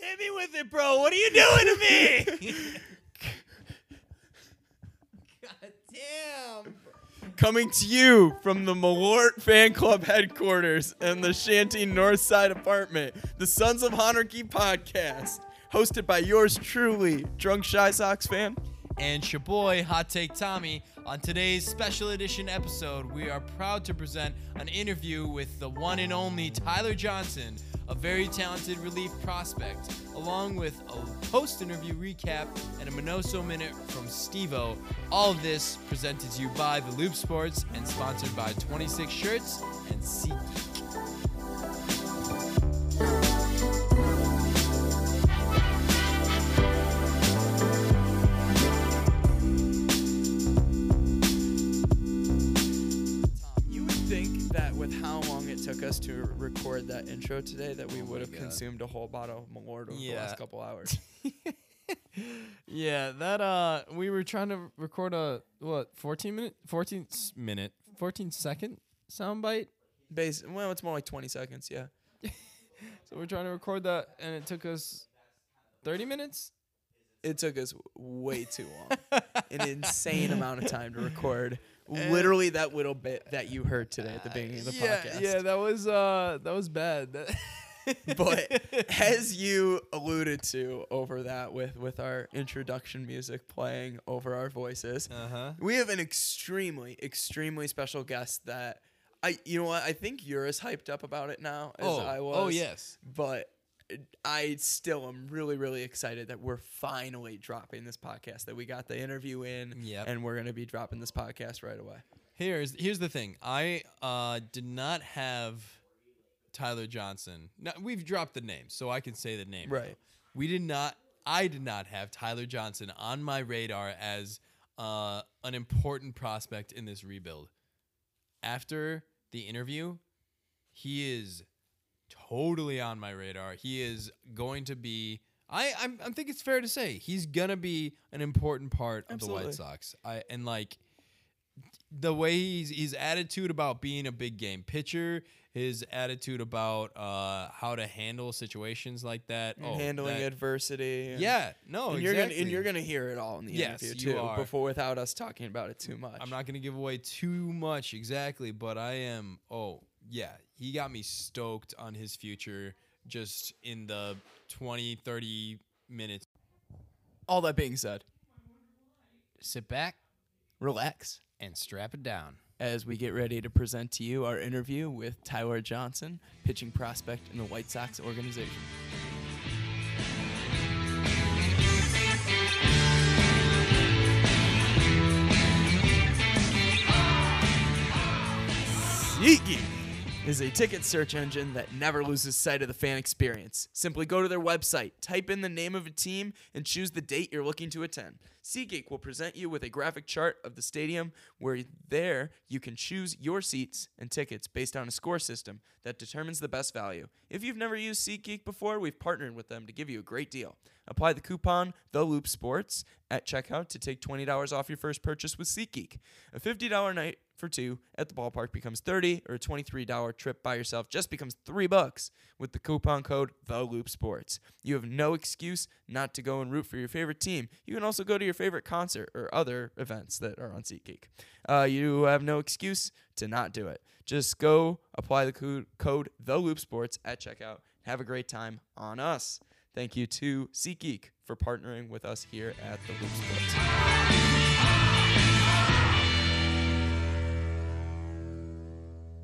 Hit me with it, bro. What are you doing to me? God damn. Coming to you from the Malort Fan Club headquarters and the Shanty Northside apartment, the Sons of Honarchy podcast, hosted by yours truly, Drunk Shy Sox fan. And your boy, Hot Take Tommy. On today's special edition episode, we are proud to present an interview with the one and only Tyler Johnson, a very talented relief prospect, along with a post interview recap and a Minoso Minute from Stevo. All of this presented to you by The Loop Sports and sponsored by 26 Shirts and SeatGeek. With how long it took us to record that intro today, that we Oh would have consumed a whole bottle of Malort over the last couple hours. yeah, that uh we were trying to record a what, 14 minute 14 s- minute 14 second soundbite. Base, well, it's more like 20 seconds, yeah. So we're trying to record that and it took us 30 minutes. It took us way too long. An insane amount of time to record literally that little bit that you heard today at the beginning of the yeah, podcast. yeah, that was uh that was bad. But as you alluded to over that with with our introduction music playing over our voices, uh-huh. we have an extremely extremely special guest that I you know what I think you're as hyped up about it now as Oh, I was. oh yes. but I still am really, really excited that we're finally dropping this podcast. That we got the interview in, Yep. and we're gonna be dropping this podcast right away. Here's here's the thing. I uh did not have Tyler Johnson. Now we've dropped the name, so I can say the name. now. Right. We did not I did not have Tyler Johnson on my radar as uh an important prospect in this rebuild. After the interview, he is totally on my radar. He is going to be I I'm, I think it's fair to say he's gonna be an important part of the White Sox. I and like the way he's his attitude about being a big game pitcher, his attitude about uh, how to handle situations like that, And oh, handling that- adversity. and- Yeah, no, and you're exactly. gonna and you're gonna hear it all in the Yes, interview too, before without us talking about it too much. I'm not gonna give away too much exactly, but I am. Oh yeah, he got me stoked on his future just in the 20, 30 minutes. All that being said, Sit back relax and strap it down. as we get ready to present to you our interview with Tyler Johnson, pitching prospect in the White Sox organization. SeatGeek is a ticket search engine that never loses sight of the fan experience. Simply go to their website, type in the name of a team, and choose the date you're looking to attend. SeatGeek will present you with a graphic chart of the stadium where there you can choose your seats and tickets based on a score system that determines the best value. If you've never used SeatGeek before, we've partnered with them to give you a great deal. Apply the coupon The Loop Sports at checkout to take twenty dollars off your first purchase with SeatGeek. A fifty dollar night for two at the ballpark becomes thirty, or a twenty-three dollar trip by yourself just becomes three bucks with the coupon code The Loop Sports. You have no excuse not to go and root for your favorite team. You can also go to your favorite concert or other events that are on SeatGeek. Uh, you have no excuse to not do it. Just go apply the co- code The Loop Sports at checkout. Have a great time on us. Thank you to SeatGeek for partnering with us here at The Loop Sports.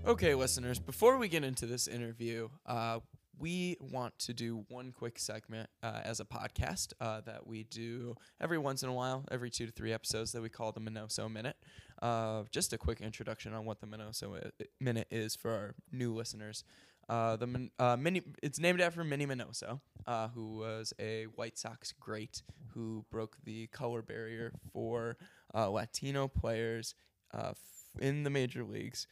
Okay, listeners, before we get into this interview, uh, we want to do one quick segment uh, as a podcast uh, that we do every once in a while, every two to three episodes that we call the Minoso Minute. Uh, just a quick introduction on what the Minoso i- Minute is for our new listeners. Uh, the Min- uh, mini, it's named after Minnie Minoso, uh, who was a White Sox great who broke the color barrier for uh, Latino players uh, f- in the major leagues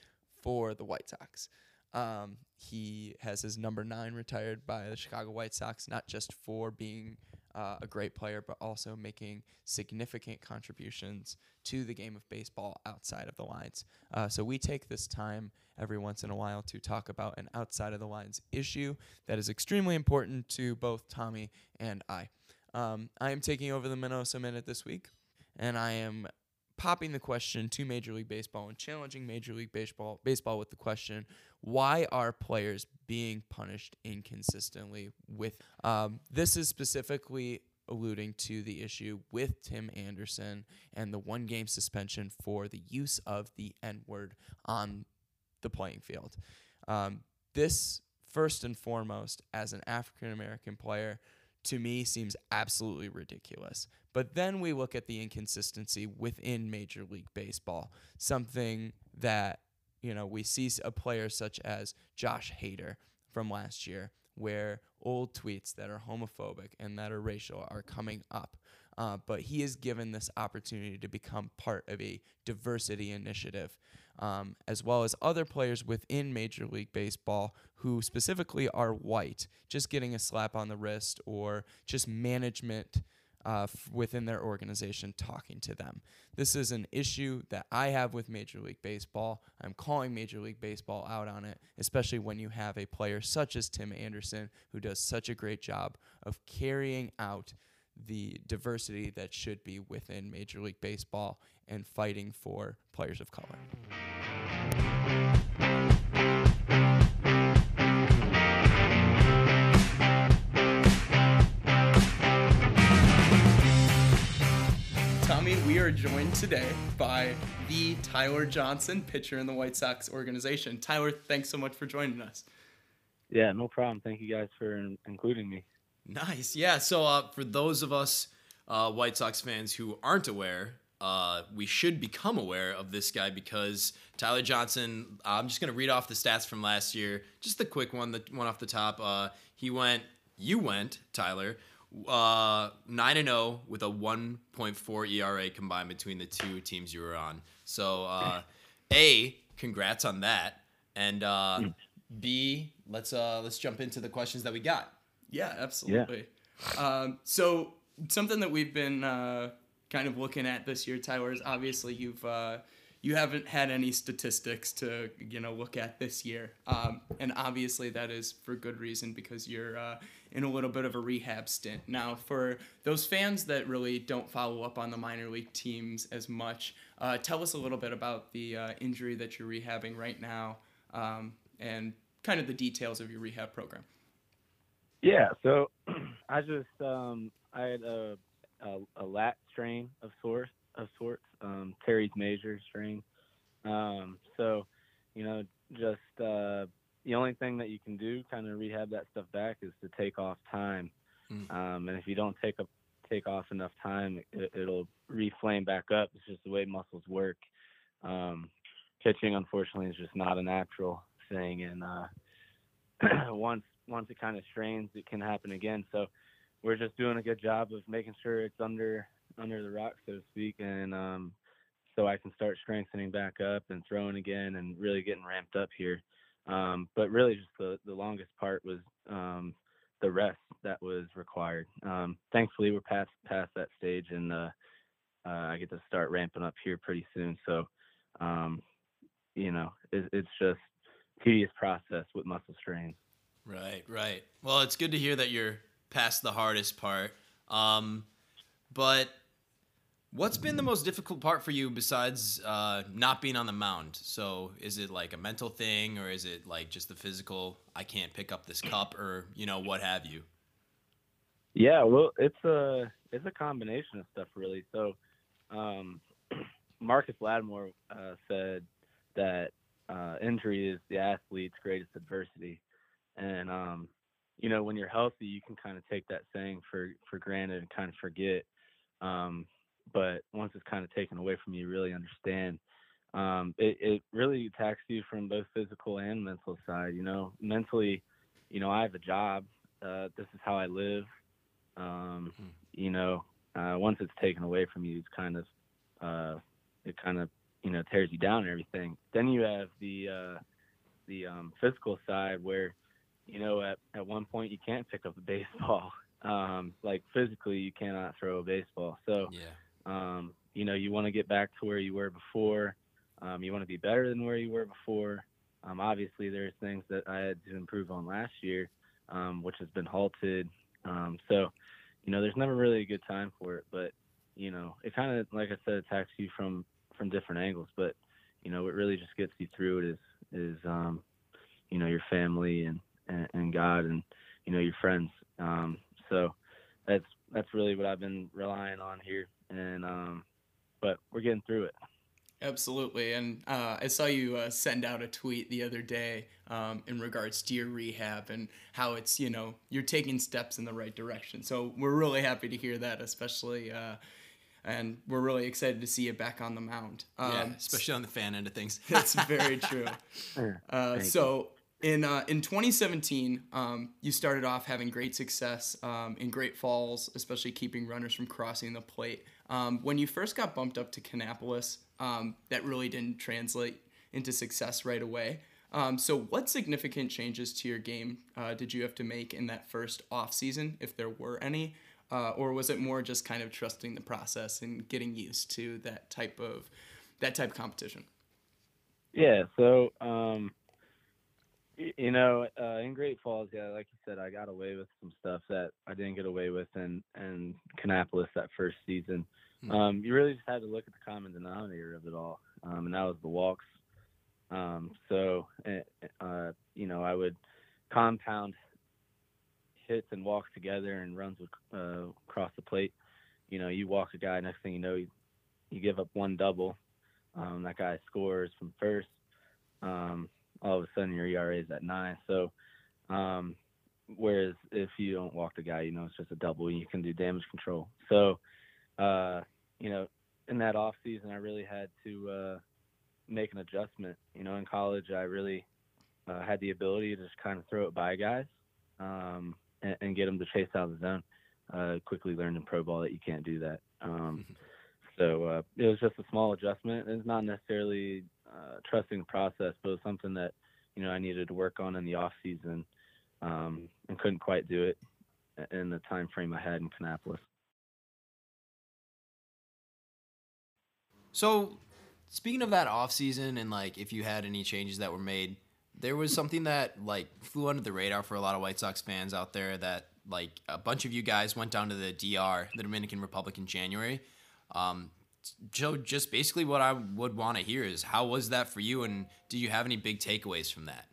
for the White Sox. Um, he has his number nine retired by the Chicago White Sox, not just for being uh, a great player, but also making significant contributions to the game of baseball outside of the lines. Uh, so we take this time every once in a while to talk about an outside of the lines issue that is extremely important to both Tommy and I. Um, I am taking over the Minoso Minute this week, and I am popping the question to Major League Baseball and challenging Major League Baseball baseball with the question: Why are players being punished inconsistently? With um, this is specifically alluding to the issue with Tim Anderson and the one game suspension for the use of the N word on the playing field. Um, this first and foremost, as an African American player, to me seems absolutely ridiculous. But then we look at the inconsistency within Major League Baseball, something that, you know, we see a player such as Josh Hader from last year, where old tweets that are homophobic and that are racial are coming up. Uh, but he is given this opportunity to become part of a diversity initiative um, as well as other players within Major League Baseball who specifically are white, just getting a slap on the wrist or just management uh, f- within their organization talking to them. This is an issue that I have with Major League Baseball. I'm calling Major League Baseball out on it, especially when you have a player such as Tim Anderson who does such a great job of carrying out the diversity that should be within Major League Baseball and fighting for players of color. Tommy, we are joined today by the Tyler Johnson, pitcher in the White Sox organization. Tyler, thanks so much for joining us. Yeah, no problem. Thank you guys for including me. Nice. Yeah. So uh, for those of us uh, White Sox fans who aren't aware, uh, we should become aware of this guy because Tyler Johnson. I'm just gonna read off the stats from last year. Just the quick one, the one off the top. Uh, he went. You went, Tyler. Uh, nine and zero with a 1.4 ERA combined between the two teams you were on. So, uh, a, congrats on that, and uh, B, let's uh, let's jump into the questions that we got. Yeah, absolutely. Um, so something that we've been uh, kind of looking at this year, Tyler, is obviously you've uh, you haven't had any statistics to you know look at this year, um, and obviously that is for good reason because you're uh, in a little bit of a rehab stint now. For those fans that really don't follow up on the minor league teams as much, uh, tell us a little bit about the uh, injury that you're rehabbing right now, um, and kind of the details of your rehab program. Yeah, so I just um, I had a, a a lat strain of sorts of sorts, um, teres major strain. Um, so, you know, just uh, the only thing that you can do, kind of rehab that stuff back, is to take off time. Mm. Um, and if you don't take a take off enough time, it, it'll reflame back up. It's just the way muscles work. Um, pitching, unfortunately, is just not a natural thing, and uh, once once it kind of strains, it can happen again. So we're just doing a good job of making sure it's under under the rock, so to speak, and um, so I can start strengthening back up and throwing again and really getting ramped up here. Um, but really, just the the longest part was um, the rest that was required. Um, thankfully, we're past past that stage, and uh, uh, I get to start ramping up here pretty soon. So, um, you know, it, it's just tedious process with muscle strains. Right, right. Well, it's good to hear that you're past the hardest part. Um, but what's been the most difficult part for you besides uh, not being on the mound? So, is it like a mental thing, or is it like just the physical? I can't pick up this cup, or you know, what have you? Yeah, well, it's a it's a combination of stuff really. So, um, Marcus Lattimore uh, said that uh, injury is the athlete's greatest adversity, and um, you know when you're healthy, you can kind of take that saying for for granted and kind of forget. Um, but once it's kind of taken away from you, you really understand. Um, it, it really attacks you from both physical and mental side. You know, mentally, you know, I have a job. Uh, this is how I live. Um, Mhm. You know, uh, once it's taken away from you, it's kind of, uh, it kind of, you know, tears you down and everything. Then you have the, uh, the um, physical side where, you know, at, at one point you can't pick up a baseball. Um, like physically, you cannot throw a baseball. So, Yeah. um, you know, you want to get back to where you were before. Um, you want to be better than where you were before. Um, obviously, there's things that I had to improve on last year, um, which has been halted. Um, so, you know, there's never really a good time for it, but you know, it kind of, like I said, attacks you from from different angles. But you know, what really just gets you through it is is um, you know your family and, and and God and you know your friends. Um, so that's that's really what I've been relying on here, and um, but we're getting through it. Absolutely, and uh, I saw you uh, send out a tweet the other day um, in regards to your rehab and how it's you know you're taking steps in the right direction. So we're really happy to hear that, especially, uh, and we're really excited to see you back on the mound. Um, yeah, especially on the fan end of things. that's very true. Uh, so in uh, in 2017, um, you started off having great success um, in Great Falls, especially keeping runners from crossing the plate. Um, when you first got bumped up to Kannapolis, um, that really didn't translate into success right away. Um, so, what significant changes to your game uh, did you have to make in that first off season, if there were any, uh, or was it more just kind of trusting the process and getting used to that type of that type of competition? Yeah, so um you know, uh in Great Falls, yeah, like you said, I got away with some stuff that I didn't get away with in in Kannapolis that first season. Hmm. Um you really just had to look at the common denominator of it all. Um and that was the walks. Um so eh, uh you know, I would compound hits and walks together and runs would uh cross the plate. You know, you walk a guy, next thing you know, you, you give up one double um, that guy scores from first. Um, all of a sudden, your ERA is at nine. So, um, whereas if you don't walk the guy, you know it's just a double, and you can do damage control. So, uh, you know, in that off season, I really had to uh, make an adjustment. You know, in college, I really uh, had the ability to just kind of throw it by guys um, and, and get them to chase out of the zone. Uh, quickly learned in pro ball that you can't do that. Um, so uh, it was just a small adjustment. It's not necessarily uh, trusting process, but it was something that you know I needed to work on in the off season um, and couldn't quite do it in the time frame I had in Kannapolis. So, speaking of that off season and like if you had any changes that were made, there was something that like flew under the radar for a lot of White Sox fans out there that like a bunch of you guys went down to the DR, the Dominican Republic in January. Um, so just basically what I would want to hear is how was that for you and do you have any big takeaways from that?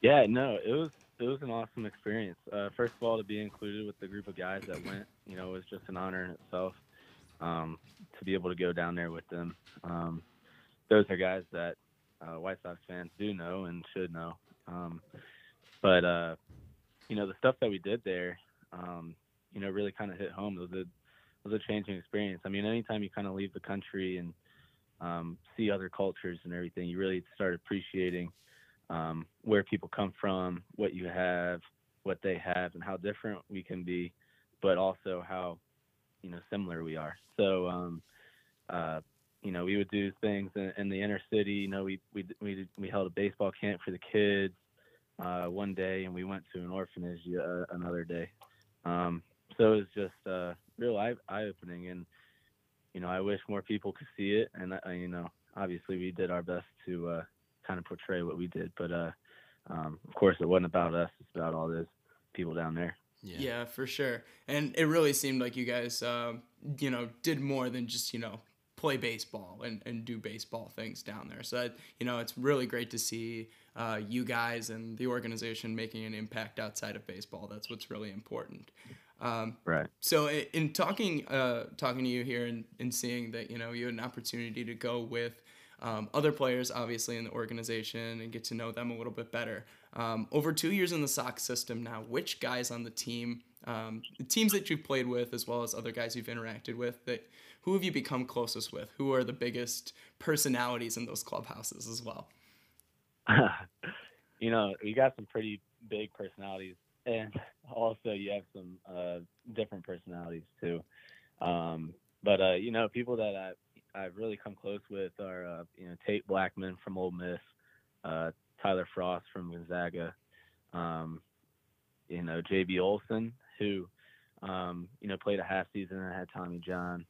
Yeah, no, it was it was an awesome experience. Uh, first of all, to be included with the group of guys that went, you know, was just an honor in itself. Um, to be able to go down there with them, um, those are guys that uh, White Sox fans do know and should know. Um, but uh, you know, the stuff that we did there, um, you know, really kind of hit home. Was a changing experience. I mean, anytime you kind of leave the country and um, see other cultures and everything, you really start appreciating um, where people come from, what you have, what they have, and how different we can be, but also how you know similar we are. So, um, uh, you know, we would do things in, in the inner city. You know, we we we we held a baseball camp for the kids uh, one day, and we went to an orphanage uh, another day. Um, so it was just uh, real eye eye opening, and you know, I wish more people could see it. And uh, you know, obviously, we did our best to uh, kind of portray what we did, but uh, um, of course, it wasn't about us. It's about all those people down there. Yeah. for sure. And it really seemed like you guys, um, you know, did more than just, you know, play baseball and, and do baseball things down there. So, that, you know, it's really great to see uh, you guys and the organization making an impact outside of baseball. That's what's really important. Um, Right. so in talking uh, talking to you here and, and seeing that you know you had an opportunity to go with um, other players obviously in the organization and get to know them a little bit better. Um, over two years in the Sox system now, which guys on the team, um, the teams that you've played with, as well as other guys you've interacted with, that who have you become closest with? Who are the biggest personalities in those clubhouses as well? you know, we got some pretty big personalities, and also you have some uh, different personalities too. Um, but uh, you know, people that I I've really come close with are uh, you know Tate Blackman from Ole Miss, uh, Tyler Frost from Gonzaga, um, you know JB Olson who Um, you know, played a half season and I had Tommy John.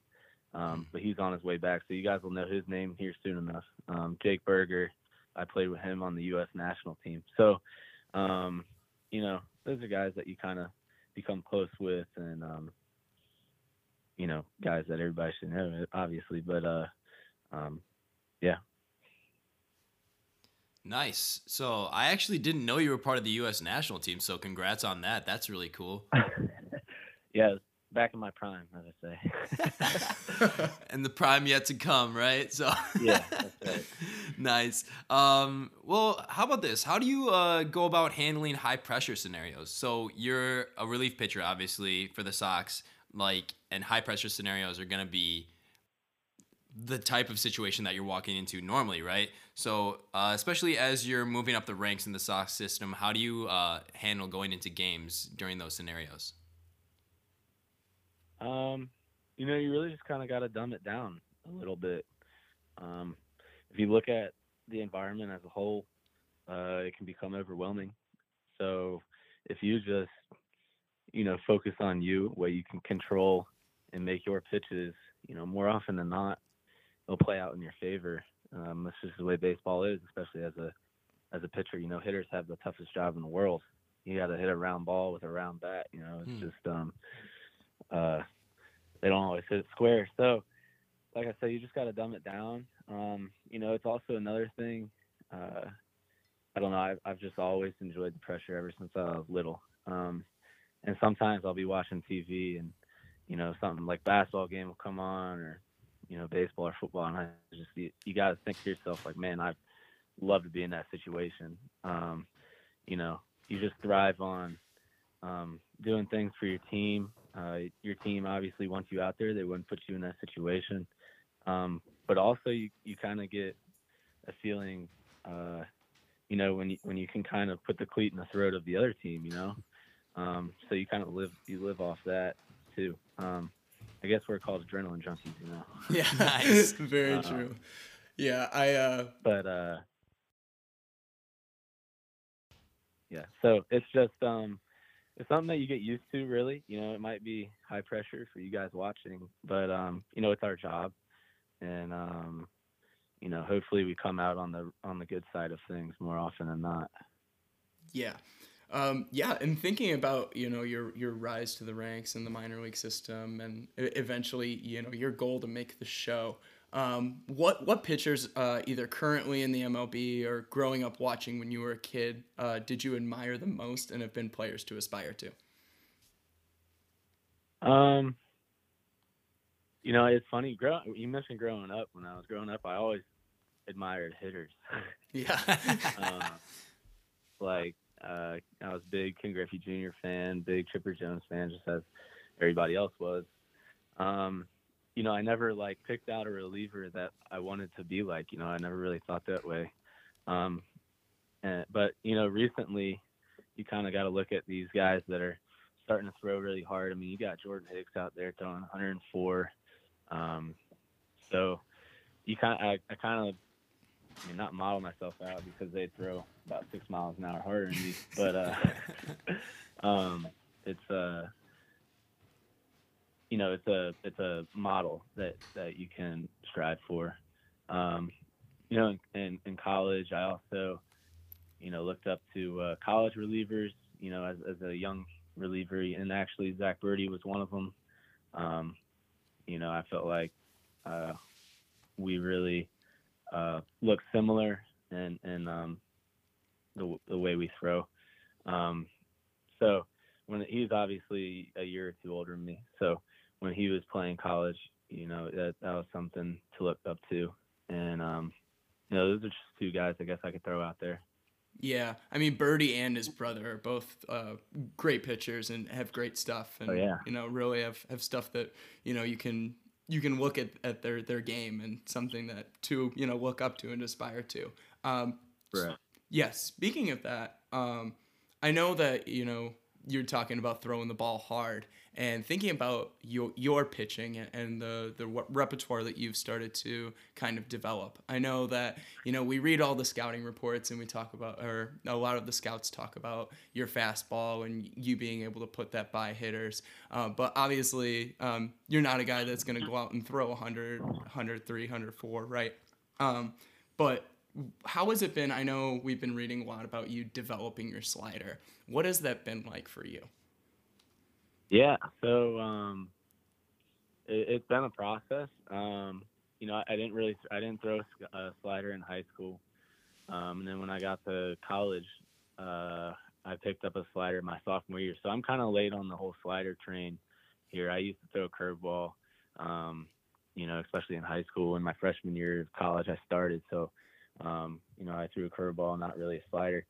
Um, but he's on his way back, so you guys will know his name here soon enough. Um, Jake Burger, I played with him on the U.S. national team. So, um, you know, those are guys that you kind of become close with, and um, you know, guys that everybody should know, obviously. But uh, um, yeah. Nice. So I actually didn't know you were part of the U.S. national team. So congrats on that. That's really cool. yeah, back in my prime, as I say. and the prime yet to come, right? So yeah, right. nice. Um, well, how about this? How do you uh, go about handling high pressure scenarios? So you're a relief pitcher, obviously, for the Sox. Like, and high pressure scenarios are going to be the type of situation that you're walking into normally, right? So, uh, especially as you're moving up the ranks in the Sox system, how do you uh, handle going into games during those scenarios? Um, you know, you really just kind of got to dumb it down a little bit. Um, if you look at the environment as a whole, uh, it can become overwhelming. So, if you just, you know, focus on you, what you can control, and make your pitches, you know, more often than not, it'll play out in your favor. Um, that's just the way baseball is, especially as a as a pitcher. You know, hitters have the toughest job in the world. You got to hit a round ball with a round bat. You know, it's hmm. just um, uh, they don't always hit it square. So, like I said, you just got to dumb it down. Um, you know, it's also another thing. Uh, I don't know. I've, I've just always enjoyed the pressure ever since I was little. Um, and sometimes I'll be watching TV and, you know, something like basketball game will come on or you know, baseball or football, and I just you, you got to think to yourself like, man, I'd love to be in that situation. Um, you know, you just thrive on um, doing things for your team. Uh, your team obviously wants you out there; they wouldn't put you in that situation. Um, but also, you you kind of get a feeling, uh, you know, when you when you can kind of put the cleat in the throat of the other team, you know. Um, so you kind of live you live off that too. Um, I guess we're called adrenaline junkies, you know. Yeah, nice. Very uh, true. Yeah, I. uh But uh. Yeah, so it's just um, it's something that you get used to, really. You know, it might be high pressure for you guys watching, but um, you know, it's our job, and um, you know, hopefully we come out on the on the good side of things more often than not. Yeah, um, yeah, and thinking about you know your your rise to the ranks in the minor league system, and eventually you know your goal to make the show. Um, what what pitchers, uh, either currently in the MLB or growing up watching when you were a kid, uh, did you admire the most and have been players to aspire to? Um, you know, it's funny. Grow, you mentioned growing up. When I was growing up, I always admired hitters. yeah. uh, like uh, I was a big Ken Griffey Jr. fan, big Chipper Jones fan, just as everybody else was. Um, you know, I never like picked out a reliever that I wanted to be like. You know, I never really thought that way. Um, and, but you know, recently, you kind of got to look at these guys that are starting to throw really hard. I mean, you got Jordan Hicks out there throwing 104. Um, so you kind of, I, I kind of I mean, not model myself out because they throw about six miles an hour harder than me, but uh, um, it's uh, you know, it's a it's a model that that you can strive for. Um, you know, in, in, in college, I also, you know, looked up to uh, college relievers. You know, as as a young reliever, and actually Zach Burdi was one of them. Um, you know, I felt like uh, we really uh, look similar and and um, the the way we throw. Um, so when he's obviously a year or two older than me, so when he was playing college, you know that that was something to look up to, and um, you know those are just two guys I guess I could throw out there. Yeah, I mean Burdi and his brother are both uh, great pitchers and have great stuff, and oh, yeah. you know really have have stuff that you know you can you can look at, at their, their game and something that to you know look up to and aspire to. Um, right. Yes. Speaking of that, um, I know that you know you're talking about throwing the ball hard and thinking about your your pitching and the the repertoire that you've started to kind of develop. I know that you know we read all the scouting reports and we talk about or a lot of the scouts talk about your fastball and you being able to put that by hitters. Uh, but obviously, um, you're not a guy that's going to go out and throw 100, 103, 104, right? Um, but how has it been? I know we've been reading a lot about you developing your slider. What has that been like for you? Yeah, so um, it, has been a process. Um, you know, I, I, didn't really, I didn't throw a slider in high school, um, and then when I got to college, uh, I picked up a slider my sophomore year. So I'm kind of late on the whole slider train here. I used to throw a curveball, um, you know, especially in high school. In my freshman year of college, I started. So, um, you know, I threw a curveball, not really a slider.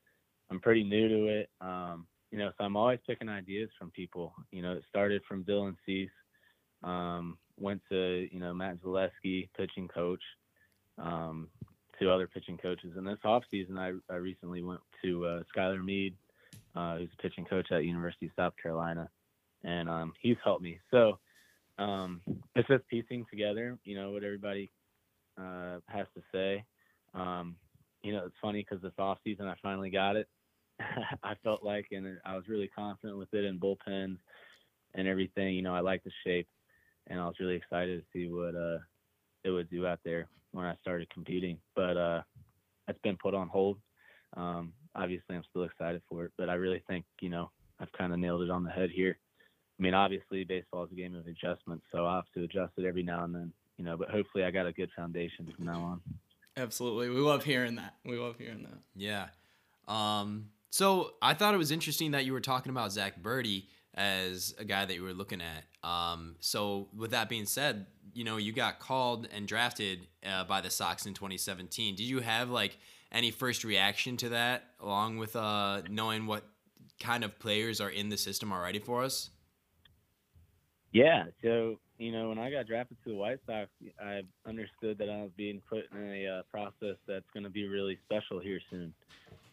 I'm pretty new to it. Um, you know, so I'm always picking ideas from people. You know, it started from Dylan Cease, um, went to, you know, Matt Zaleski, pitching coach, um, to other pitching coaches. And this off season, I, I recently went to uh, Skylar Meade, uh, who's a pitching coach at University of South Carolina, and um, he's helped me. So um, it's just piecing together, you know, what everybody uh, has to say. Um, you know, it's funny because this off season, I finally got it. I felt like, and I was really confident with it in bullpens and everything. You know, I like the shape, and I was really excited to see what uh, it would do out there when I started competing. But uh, it's been put on hold. Um, obviously, I'm still excited for it, but I really think you know I've kind of nailed it on the head here. I mean, obviously, baseball is a game of adjustments, so I have to adjust it every now and then. You know, but hopefully, I got a good foundation from now on. Absolutely, we love hearing that. We love hearing that. Yeah. Um, so I thought it was interesting that you were talking about Zach Burdi as a guy that you were looking at. Um, so with that being said, you know you got called and drafted uh, by the Sox in 2017. Did you have like any first reaction to that, along with uh, knowing what kind of players are in the system already for us? Yeah. So you know when I got drafted to the White Sox, I understood that I was being put in a uh, process that's going to be really special here soon.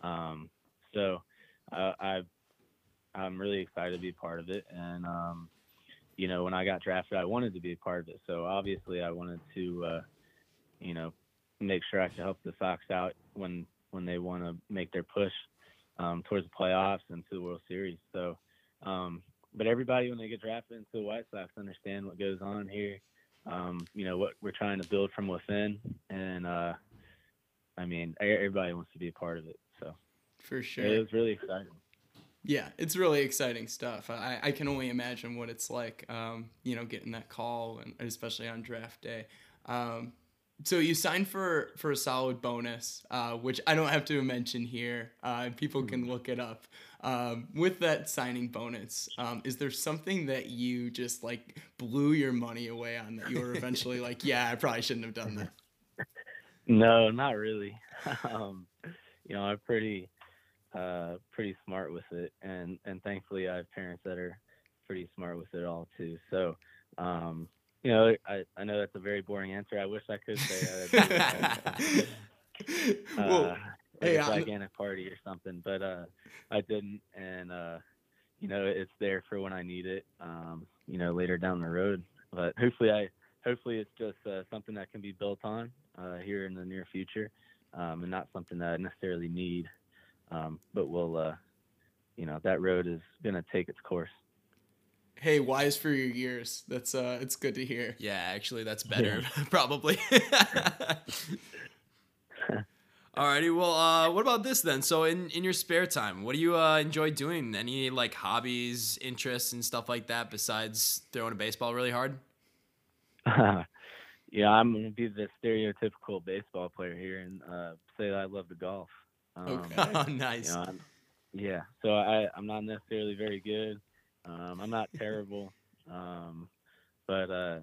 Um, so uh, I I'm really excited to be part of it, and um, you know when I got drafted, I wanted to be a part of it. So obviously, I wanted to uh, you know make sure I could help the Sox out when when they want to make their push um, towards the playoffs and to the World Series. So, um, but everybody when they get drafted into the White Sox understand what goes on here. Um, you know what we're trying to build from within, and uh, I mean everybody wants to be a part of it. So for sure. It was really exciting. Yeah, it's really exciting stuff. I, I can only imagine what it's like, um, you know, getting that call, and especially on draft day. Um, so you signed for for a solid bonus, uh, which I don't have to mention here. Uh, people can hmm. look it up. Um, with that signing bonus, um, is there something that you just like blew your money away on that you were eventually like, yeah, I probably shouldn't have done that? No, not really. um, you know, I'm pretty uh, pretty smart with it, and and thankfully I have parents that are pretty smart with it all too. So, um, you know, I, I know that's a very boring answer. I wish I could say uh, well, hey, a gigantic party or something, but uh, I didn't, and uh, you know, it's there for when I need it. Um, you know, later down the road, but hopefully I hopefully it's just uh, something that can be built on uh, here in the near future, um, and not something that I necessarily need um, but we'll, uh, you know, that road is gonna take its course. Hey, wise for your years. That's uh, it's good to hear. Yeah, actually, that's better, yeah. probably. Alrighty, well, uh, what about this then? So, in, in your spare time, what do you uh, enjoy doing? Any like hobbies, interests, and stuff like that besides throwing a baseball really hard? yeah, I'm gonna be the stereotypical baseball player here and uh, say that I love to golf. Um, okay. Oh, nice. You know, yeah. So I I'm not necessarily very good. Um, I'm not terrible. Um, but uh,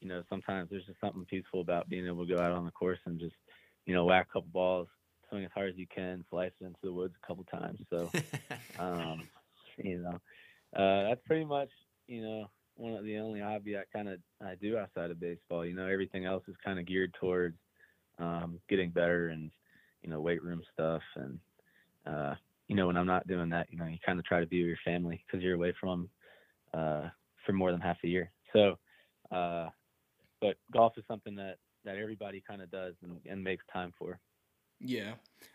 you know, sometimes there's just something peaceful about being able to go out on the course and just, you know, whack a couple balls, swing as hard as you can, slice it into the woods a couple times. So, um, you know, uh, that's pretty much, you know, one of the only hobby I kind of I do outside of baseball. You know, everything else is kind of geared towards um, getting better and you know weight room stuff and uh, you know, when I'm not doing that, you know, you kind of try to be with your family because you're away from them uh, for more than half a year. So, uh, but golf is something that that everybody kind of does and, and makes time for. Yeah.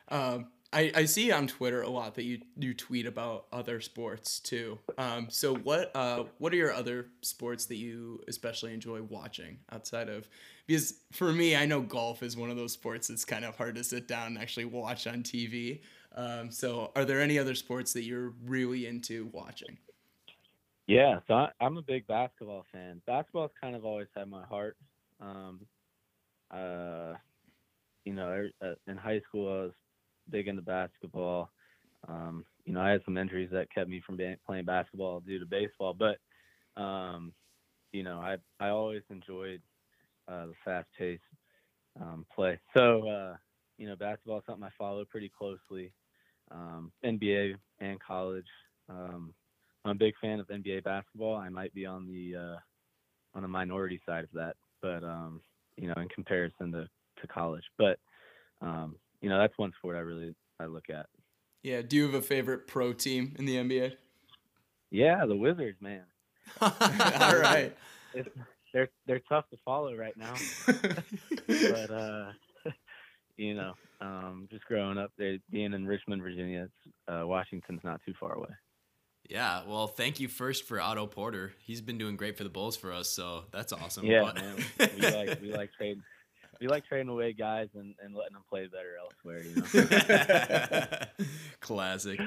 Um, I, I see on Twitter a lot that you, you tweet about other sports too. Um, so what uh, what are your other sports that you especially enjoy watching outside of because for me I know golf is one of those sports that's kind of hard to sit down and actually watch on TV. Um, so are there any other sports that you're really into watching? Yeah, so I, I'm a big basketball fan. Basketball's kind of always had my heart. Um, uh, you know, er, uh, in high school I was big into basketball. Um, you know, I had some injuries that kept me from being, playing basketball due to baseball, but um, you know, I I always enjoyed uh, the fast-paced um, play. So, uh, you know, basketball is something I follow pretty closely. Um, NBA and college. Um, I'm a big fan of NBA basketball. I might be on the uh, on the minority side of that, but um, you know, in comparison to, to college. But um, you know, that's one sport I really I look at. Yeah. Do you have a favorite pro team in the NBA? Yeah, the Wizards, man. All right. It's, they're they're tough to follow right now, but uh, you know, um, just growing up there, being in Richmond, Virginia, it's, uh, Washington's not too far away. Yeah, well, thank you first for Otto Porter. He's been doing great for the Bulls for us, so that's awesome. Yeah, But- we like we like trading we like trading away guys and, and letting them play better elsewhere. You know. Classic.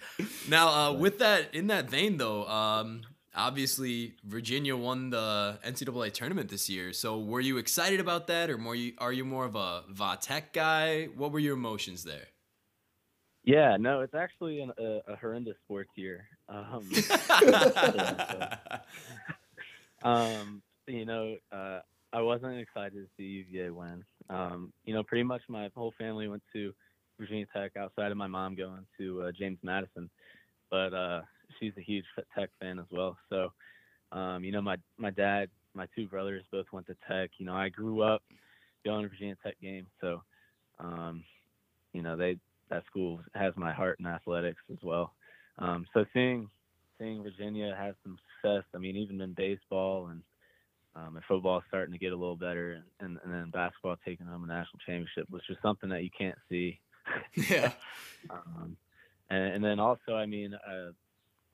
Now, uh, with that, in that vein, though, um, obviously Virginia won the NCAA tournament this year. So, were you excited about that, or more? You, are you more of a Va Tech guy? What were your emotions there? yeah, no, it's actually an, a, a horrendous sports year. Um, um, you know, uh, I wasn't excited to see UVA win. Um, you know, pretty much my whole family went to Virginia Tech outside of my mom going to uh, James Madison, but uh, she's a huge Tech fan as well. So, um, you know, my my dad, my two brothers both went to Tech. You know, I grew up going to Virginia Tech games, so um, you know, they that school has my heart in athletics as well. Um, so seeing seeing Virginia have some success, I mean, even in baseball and um, and football starting to get a little better, and, and, and then basketball taking home a national championship was just something that you can't see. yeah. Um, and, and then also, I mean, uh,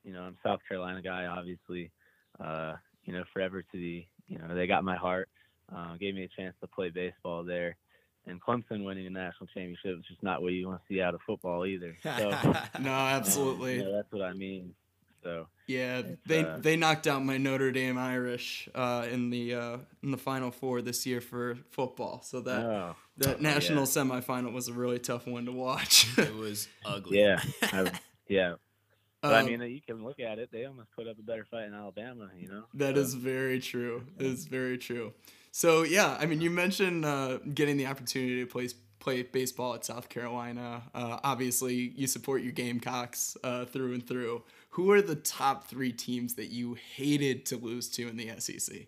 you know, I'm a South Carolina guy, obviously. Uh, you know, forever to the, you know, they got my heart, uh, gave me a chance to play baseball there. And Clemson winning a national championship is just not what you want to see out of football either. So, No, um, absolutely. you know, that's what I mean. So, Yeah, they uh, they knocked out my Notre Dame Irish uh, in the uh, in the Final Four this year for football. So that oh, that yeah. national semifinal was a really tough one to watch. it was ugly. yeah, I, yeah. But I Um, mean, you can look at it. They almost put up a better fight in Alabama, you know. That So, is very true. It is very true. So yeah, I mean, you mentioned uh, getting the opportunity to play play baseball at South Carolina. Uh, obviously, you support your Gamecocks uh, through and through. Who are the top three teams that you hated to lose to in the SEC?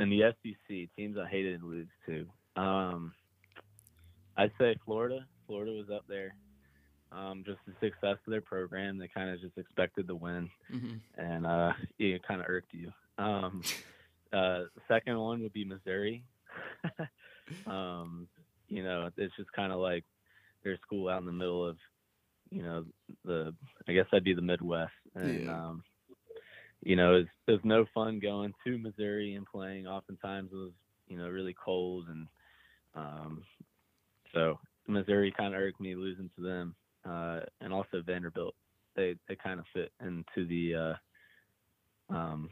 and the SEC teams I hated to lose to. Um, I'd say Florida. Florida was up there. Um, just the success of their program, they kind of just expected to win, Mm-hmm. and uh, it kind of irked you. Um, uh, second one would be Missouri. um, you know, it's just kind of like their school out in the middle of, you know, the I guess that'd be the Midwest, and Yeah. um, you know, it's it was no fun going to Missouri and playing. Oftentimes it was, you know, really cold, and um, so Missouri kind of irked me losing to them, uh, and also Vanderbilt. They they kind of fit into the uh, um,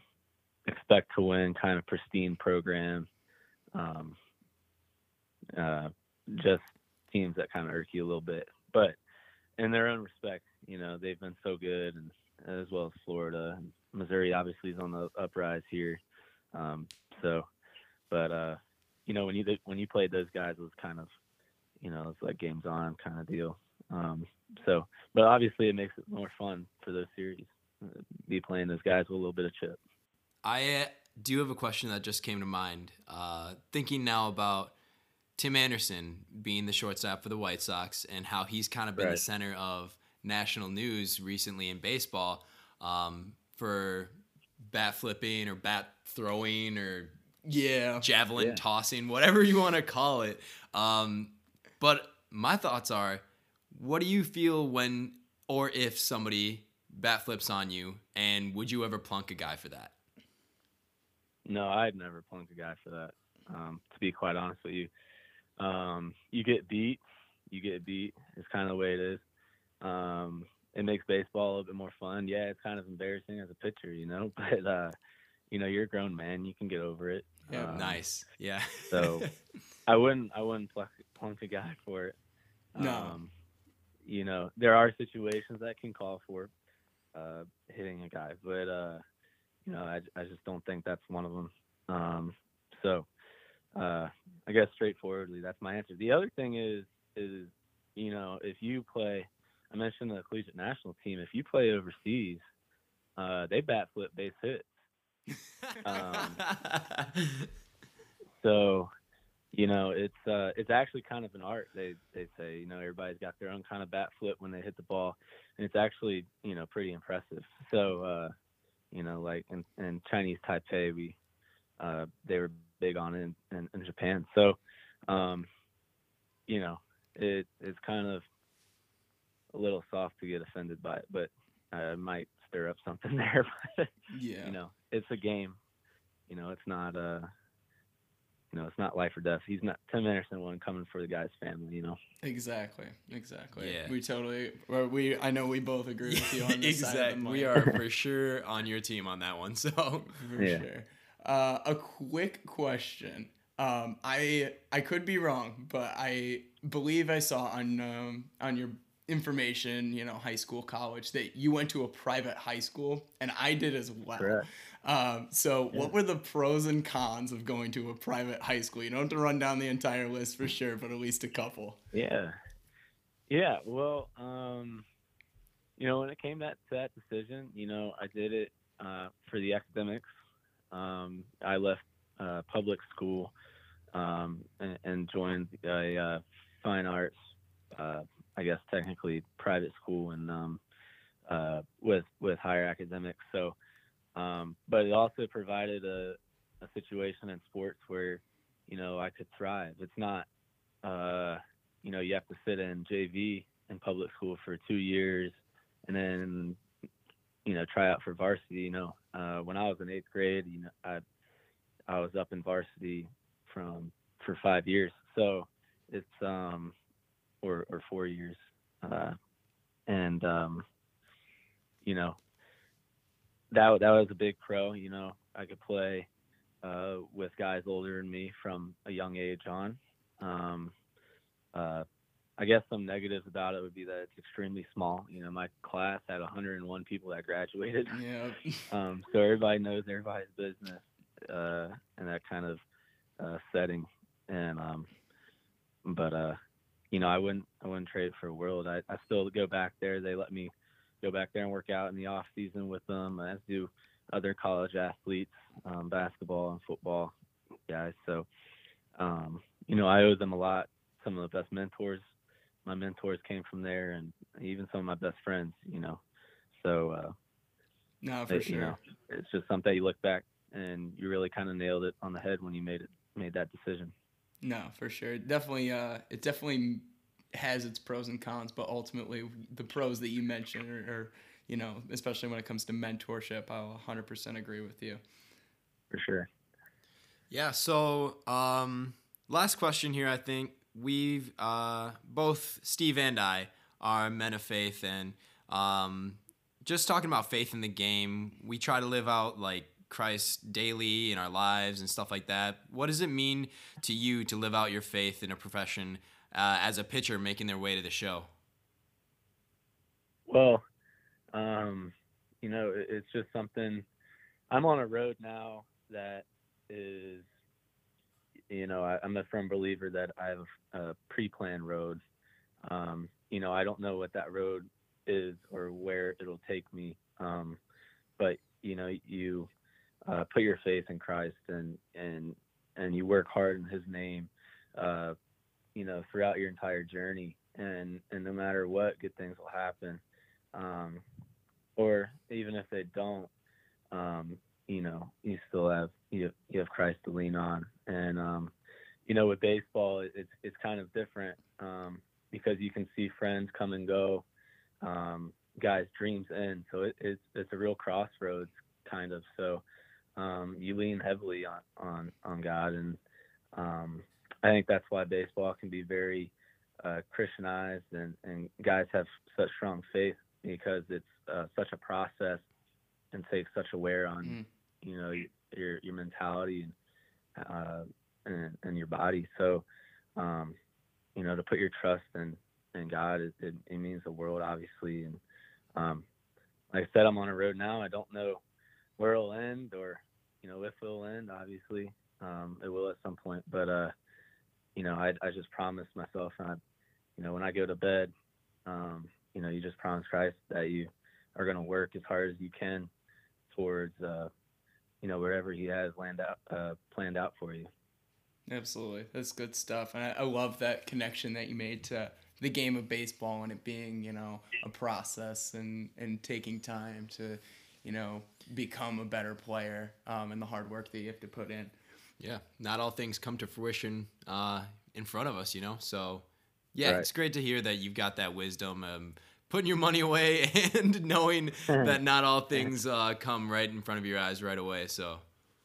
expect to win kind of pristine program. Um, uh, just teams that kind of irk you a little bit, but in their own respect, you know, they've been so good, and as well as Florida Missouri, obviously is on the uprise here. Um, so, but uh, you know, when you when you played those guys, it was kind of, you know, it's like games on kind of deal. Um, so, but obviously, it makes it more fun for those series. Uh, be playing those guys with a little bit of chip. I uh, do have a question that just came to mind. Uh, thinking now about Tim Anderson being the shortstop for the White Sox and how he's kind of been the center of national news recently in baseball um, for bat flipping or bat throwing or Yeah. javelin Yeah. tossing, whatever you want to call it. Um, but my thoughts are, what do you feel when or if somebody bat flips on you, and would you ever plunk a guy for that? No, I'd never plunk a guy for that. Um, to be quite honest with you, um, you get beat, you get beat. It's kind of the way it is. Um, it makes baseball a little bit more fun. Yeah, it's kind of embarrassing as a pitcher, you know, but uh, you know, you're a grown man. You can get over it. Yeah, Um, nice, yeah. so- I wouldn't. I wouldn't plunk, plunk a guy for it. No. Um, you know, there are situations that can call for uh, hitting a guy, but uh, you know, I, I just don't think that's one of them. Um, so, uh, I guess straightforwardly, that's my answer. The other thing is, is you know, if you play, I mentioned the collegiate national team. If you play overseas, uh, they bat flip base hits. Um, So, you know, it's uh, it's actually kind of an art. They they say, you know, everybody's got their own kind of bat flip when they hit the ball, and it's actually you know pretty impressive. So, uh, you know, like in, in Chinese Taipei, we uh, they were big on it in, in, in Japan. So, um, you know, it it's kind of a little soft to get offended by it, but it might stir up something there. But, Yeah. you know, it's a game. You know, it's not uh you know, it's not life or death. He's not Tim Anderson one coming for the guy's family, you know. Exactly. Exactly. Yeah. We totally. Or we. I know we both agree with you on this side exactly. We are for sure on your team on that one. So for Yeah. sure. Uh, a quick question. Um, I I could be wrong, but I believe I saw on um, on your information, you know, high school, college, that you went to a private high school, and I did as well. Correct. Um, so, Yeah. what were the pros and cons of going to a private high school? You don't have to run down the entire list for sure, but at least a couple. Yeah. Yeah, well, um you know, when it came that to that decision, you know, I did it uh for the academics. Um I left uh public school um and, and joined a uh fine arts uh I guess technically private school and um uh with with higher academics. So um but it also provided a a situation in sports where you know I could thrive. It's not uh you know, you have to sit in JV in public school for two years and then, you know, try out for varsity. You know, uh, when I was in eighth grade, you know, I, I was up in varsity from, for five years. So it's, um, or, or four years. Uh, and, um, you know, that, that was a big pro, you know, I could play, uh, with guys older than me from a young age on. Um, uh, I guess some negatives about it would be that it's extremely small. You know, my class had 101 people that graduated, Yeah. um, so everybody knows everybody's business uh, in that kind of uh, setting. And um, but uh, you know, I wouldn't I wouldn't trade it for a world. I, I still go back there. They let me go back there and work out in the off season with them, as do other college athletes, um, basketball and football guys. So um, you know, I owe them a lot. Some of the best mentors, my mentors came from there, and even some of my best friends. You know, so uh, No, for it- sure. you know, it's just something you look back and you really kind of nailed it on the head when you made it made that decision. No, for sure. It Definitely, uh, it definitely has its pros and cons, but ultimately, the pros that you mentioned are, are you know, especially when it comes to mentorship, I'll 100% agree with you. For sure. Yeah. So, um, last question here. I think we've uh, both Steve and I are men of faith, and um, just talking about faith in the game. We try to live out like Christ daily in our lives and stuff like that. What does it mean to you to live out your faith in a profession uh, as a pitcher making their way to the show? Well, um, you know, it's just something. I'm on a road now that is, you know, I, I'm a firm believer that I have a pre-planned road. Um, you know, I don't know what that road is or where it'll take me. Um, but you know, you uh, put your faith in Christ and and and you work hard in His name. Uh, you know, throughout your entire journey, and and no matter what, good things will happen um, or even if they don't, um, you know, you still have you have, you have Christ to lean on, and um, you know, with baseball, it's it's kind of different um, because you can see friends come and go, um, guys' dreams end, so it, it's it's a real crossroads kind of. So um, you lean heavily on on on God, and um, I think that's why baseball can be very uh, Christianized, and and guys have such strong faith because it's uh, such a process and takes such a wear on Mm. you know your your mentality and uh, and, and your body. So um, you know to put your trust in in God it, it, it means the world obviously and um, like I said I'm on a road now I don't know where it'll end or you know if it'll end obviously um, it will at some point but uh you know I, I just promised myself and I, you know when I go to bed um, you know you just promise Christ that you are going to work as hard as you can towards uh, you know wherever he has land out uh, planned out for you Absolutely. That's good stuff. And I, I love that connection that you made to the game of baseball and it being, you know, a process and, and taking time to, you know, become a better player um, and the hard work that you have to put in. Yeah, not all things come to fruition uh, in front of us, you know. So, yeah, Right. it's great to hear that you've got that wisdom, um, putting your money away, and knowing that not all things uh, come right in front of your eyes right away. So,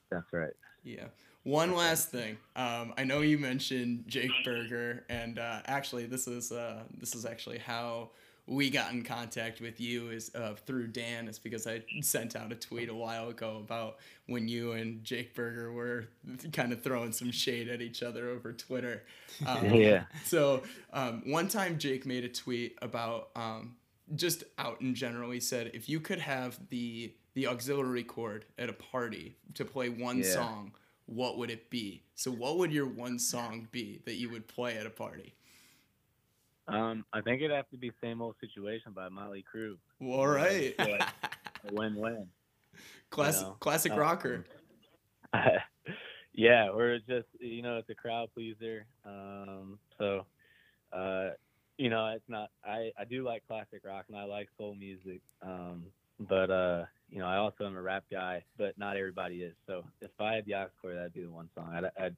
that's right Yeah. One last thing. Um, I know you mentioned Jake Burger, and uh, actually, this is uh, this is actually how we got in contact with you is uh, through Dan. Is because I sent out a tweet a while ago about when you and Jake Burger were kind of throwing some shade at each other over Twitter. Um, Yeah. So um, one time Jake made a tweet about um, just out in general. He said if you could have the the auxiliary cord at a party to play one Yeah. song, what would it be? So what would your one song be that you would play at a party? Um, I think it'd have to be same old situation by Motley Crue All right, Yeah. a win-win classic know, classic um, rocker. yeah, or it's just you know it's a crowd pleaser. Um, so uh, you know it's not. I I do like classic rock and I like soul music. Um, but uh, you know I also am a rap guy, but not everybody is. So if I had the cord, that'd be the one song. I'd, I'd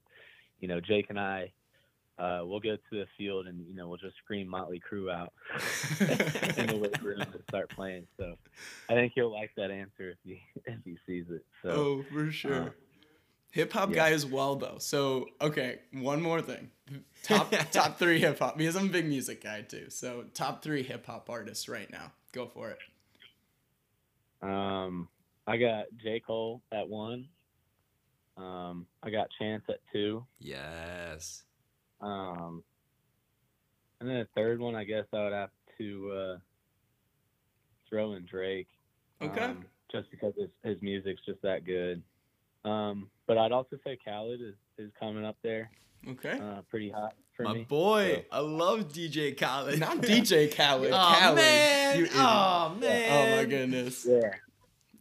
you know Jake and I. Uh, we'll go to the field and you know we'll just scream Motley Crue out in the weight room and start playing. So I think he'll like that answer if he if he sees it. So oh, for sure. uh, hip hop yeah. guy as well though. So okay, one more thing. Top top three hip hop because I'm a big music guy too. So top three hip hop artists right now. Go for it. Um, I got J. Cole at one. Um, I got Chance at two. yes. Um, and then the third one, I guess I would have to uh, throw in Drake. Okay. Um, just because his, his music's just that good. Um, but I'd also say Khaled is, is coming up there, Okay. uh, pretty hot for My me. boy, I love DJ Khaled. Not DJ Khaled. Oh Khaled. man! You idiot. oh man! Oh my goodness. Yeah.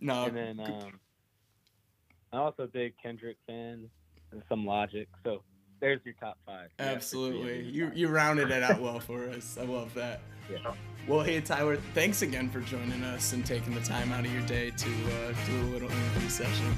No. And then um, I'm also a big Kendrick fan and some Logic. So there's your top five. Yeah, for three of Absolutely. these. You you rounded it out well for us. I love that. Yeah. Well, hey Tyler, thanks again for joining us and taking the time out of your day to uh, do a little interview session.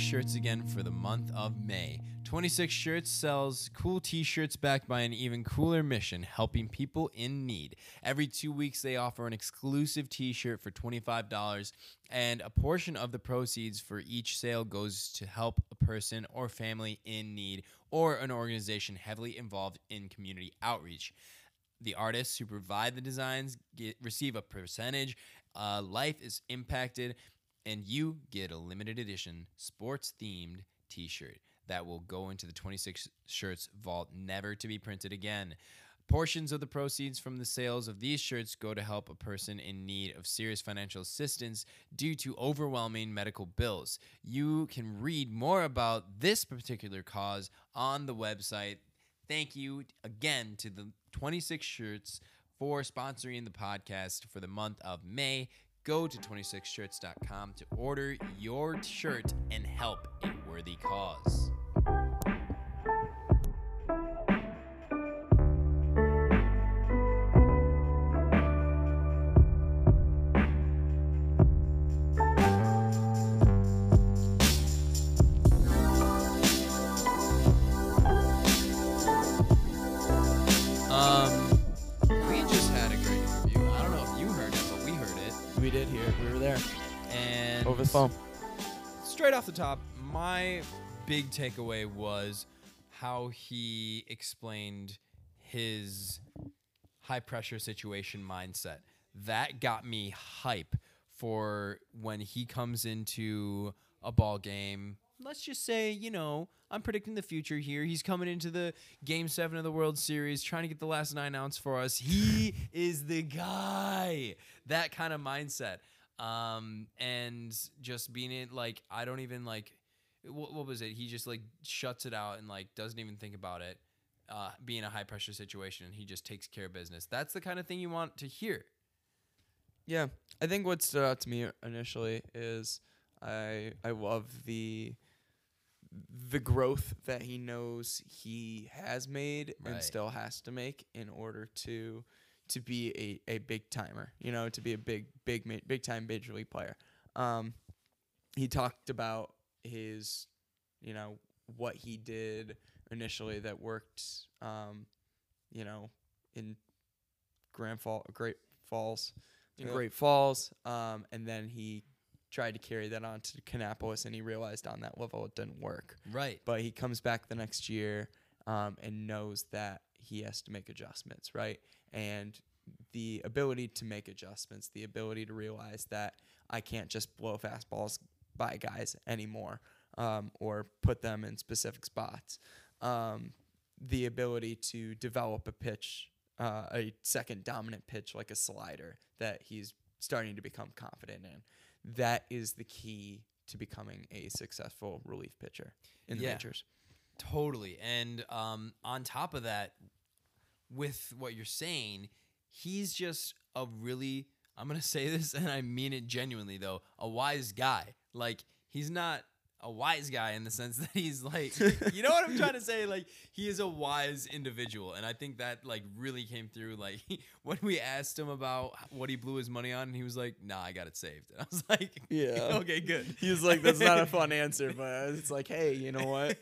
26 Shirts again for the month of May. 26 Shirts sells cool t shirts backed by an even cooler mission, helping people in need. Every two weeks, they offer an exclusive t shirt for $25, and a portion of the proceeds for each sale goes to help a person or family in need or an organization heavily involved in community outreach the artists who provide the designs get receive a percentage. Uh, life is impacted, and you get a limited edition sports themed T-shirt that will go into the 26 shirts vault, never to be printed again. Portions of the proceeds from the sales of these shirts go to help a person in need of serious financial assistance due to overwhelming medical bills. You can read more about this particular cause on the website thank you again to the 26 shirts for sponsoring the podcast for the month of May. Go to 26shirts.com to order your shirt and help a worthy cause. There And over the phone. straight off the top, my big takeaway was how he explained his high pressure situation mindset. That got me hype for when he comes into a ball game. Let's just say, you know, I'm predicting the future here. He's coming into the game seven of the World Series, trying to get the last nine ounce for us. He is the guy. That kind of mindset um, and just being it like I don't even like what, what was it? He just like shuts it out and like doesn't even think about it. Uh, being a high pressure situation, and he just takes care of business. That's the kind of thing you want to hear. Yeah, I think what stood out to me initially is I I love the the growth that he knows he has made Right. and still has to make in order to to be a, a big timer, you know, to be a big big big time major league player. Um, he talked about his, you know, what he did initially that worked, um, you know, in Grand Fall, Great Falls, in Yep. Great Falls, um, and then he tried to carry that on to Kannapolis, and he realized on that level it didn't work. Right. But he comes back the next year um, and knows that he has to make adjustments, right? And the ability to make adjustments, the ability to realize that I can't just blow fastballs by guys anymore um, or put them in specific spots. Um, the ability to develop a pitch, uh, a second dominant pitch like a slider that he's starting to become confident in. That is the key to becoming a successful relief pitcher in the Yeah. majors. Totally. And um, on top of that, with what you're saying, he's just a really, I'm going to say this and I mean it genuinely though, a wise guy. Like, he's not a wise guy in the sense that he's like, you know what I'm trying to say? Like, he is a wise individual. And I think that, like, really came through. Like, when we asked him about what he blew his money on, and he was like, nah, I got it saved. And I was like, Yeah. okay, good. He was like, "That's not a fun answer," but it's like, "Hey, you know what?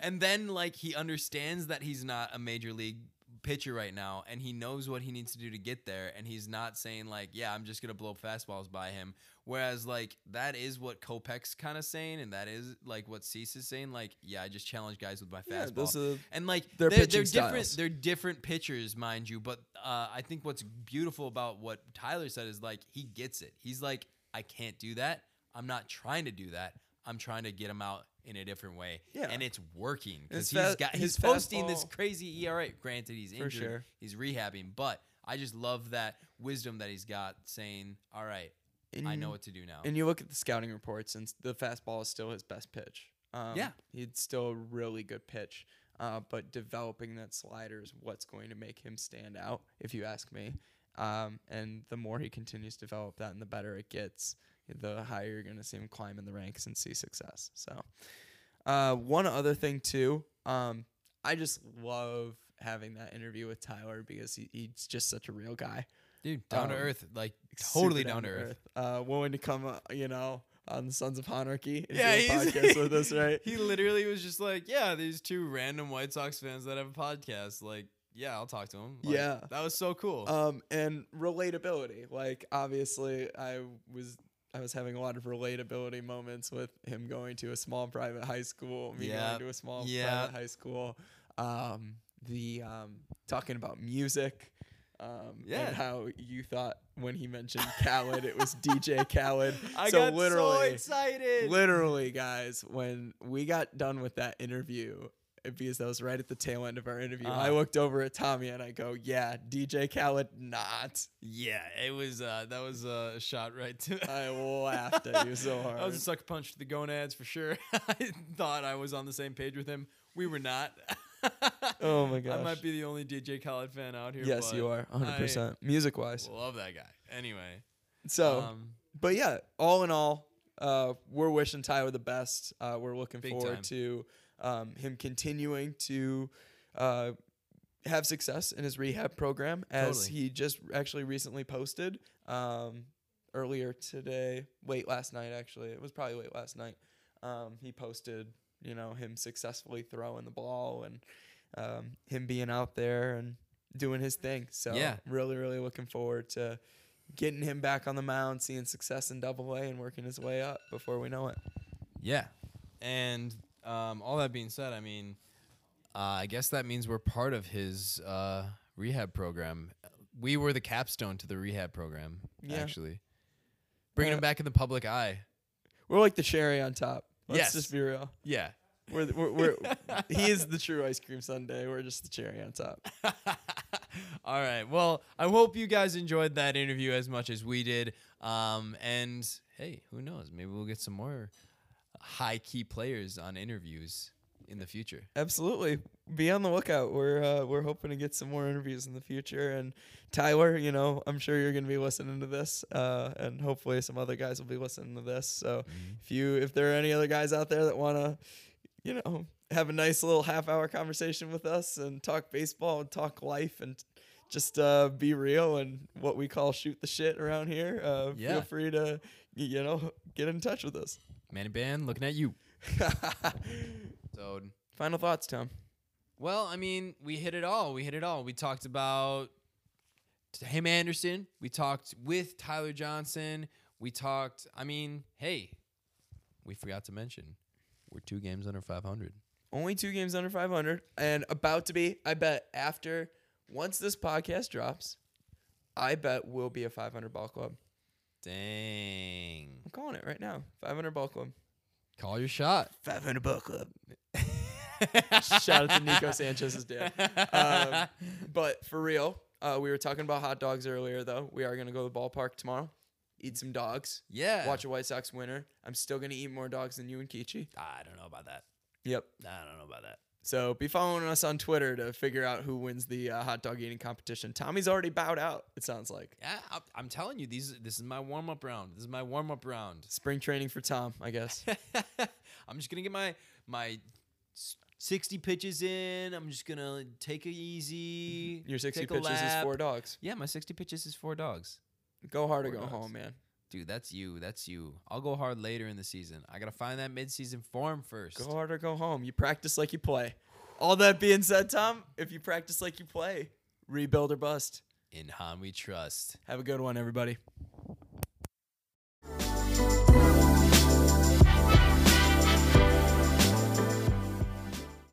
and then like he understands that he's not a major league pitcher right now and he knows what he needs to do to get there and he's not saying like yeah i'm just gonna blow fastballs by him. Whereas like that is what kopech's kind of saying and that is like what cease is saying like yeah i just challenge guys with my Yeah, fastball. are and like they're, they're different they're different pitchers mind you but uh, i think what's beautiful about what tyler said is like he gets it. He's like i can't do that. I'm not trying to do that. I'm trying to get him out in a different way Yeah. and it's working because he's fa- got his he's posting this crazy ERA. Granted, he's injured, sure. he's rehabbing, but I just love that wisdom that he's got, saying, "All right, I know what to do now." And you look at the scouting reports, and the fastball is still his best pitch. Um, Yeah. it's still a really good pitch. Uh, but developing that slider is what's going to make him stand out, if you ask me. Um, and the more he continues to develop that, and the better it gets, the higher you're going to see him climb in the ranks and see success. So, uh, one other thing too, um, I just love having that interview with Tyler because he, he's just such a real guy. Dude, down to um, earth, like totally down to earth. Uh, willing to come, uh, you know, on the Sons of Anarchy and Yeah, do a podcast with us, right? He literally was just like, "Yeah, these two random White Sox fans that have a podcast. Like, yeah, I'll talk to them." Like, Yeah. that was so cool. Um, and relatability. Like, obviously, I was I was having a lot of relatability moments with him going to a small private high school, me Yeah. going to a small Yeah. private high school. Um, the um, talking about music. Um, Yeah. and how you thought when he mentioned Khaled, it was DJ Khaled. I so got literally, so excited. literally, guys, when we got done with that interview, because that was right at the tail end of our interview, I Uh-huh. looked over at Tommy and I go, "Yeah, DJ Khaled, not." yeah, it was. Uh, that was a shot right to. I laughed at you so hard. That was a sucker punch to the gonads for sure. I thought I was on the same page with him. We were not. Oh my gosh! I might be the only DJ Khaled fan out here. yes, you are 100% music wise. Love that guy. Anyway, So, um, but yeah, all in all, uh, we're wishing Tyler the best. Uh, we're looking forward time. to um, him continuing to uh, have success in his rehab program, as Totally. he just actually recently posted um, earlier today, Wait, last night. Actually, it was probably late last night. Um, he posted, you know, him successfully throwing the ball and um, him being out there and doing his thing. So Yeah. really, really looking forward to getting him back on the mound, seeing success in Double A, and working his way up before we know it. yeah. And um, all that being said, I mean, uh, I guess that means we're part of his uh, rehab program. We were the capstone to the rehab program, Yeah. actually. Bringing him back in the public eye. We're like the cherry on top. Let's Yes. just be real. Yeah. We're, the- we're, we're he is the true ice cream sundae. We're just the cherry on top. All right. Well, I hope you guys enjoyed that interview as much as we did. Um, and hey, who knows? Maybe we'll get some more high key players on interviews in the future. Absolutely. Be on the lookout. We're uh, we're hoping to get some more interviews in the future. And Tyler, you know, I'm sure you're going to be listening to this, uh, and hopefully some other guys will be listening to this. So if you if there are any other guys out there that want to, you know, have a nice little half hour conversation with us and talk baseball and talk life and just uh, be real and what we call shoot the shit around here, uh, Yeah. feel free to you know get in touch with us. Manny Band, looking at you. So, Final thoughts, Tom. well, I mean, we hit it all. We hit it all. We talked about him Anderson. We talked with Tyler Johnson. We talked. I mean, hey, we forgot to mention we're two games under 500. Only two games under 500 and about to be, I bet, after once this podcast drops, I bet we'll be a 500 ball club. Dang. I'm calling it right now. 500 ball club. Call your shot. 500 ball club. Shout out to Nico Sanchez's dad. Um, but for real, uh, we were talking about hot dogs earlier, though. We are going to go to the ballpark tomorrow, eat some dogs, yeah. watch a White Sox winner. I'm still going to eat more dogs than you and Kichi. I don't know about that. Yep. I don't know about that. So be following us on Twitter to figure out who wins the uh, hot dog eating competition. Tommy's already bowed out. It sounds like Yeah, I'm telling you, these this is my warm up round. This is my warm up round. spring training for Tom, I guess. I'm just gonna get my my 60 pitches in. I'm just gonna take it easy. Your 60 take a pitches is four dogs. Yeah, my 60 pitches is four dogs. Go hard or go dogs. home, man. Dude, that's you. That's you. I'll go hard later in the season. I gotta find that mid-season form first. Go hard or go home. You practice like you play. All that being said, Tom, if you practice like you play, rebuild or bust. In Hahn we trust. Have a good one, everybody.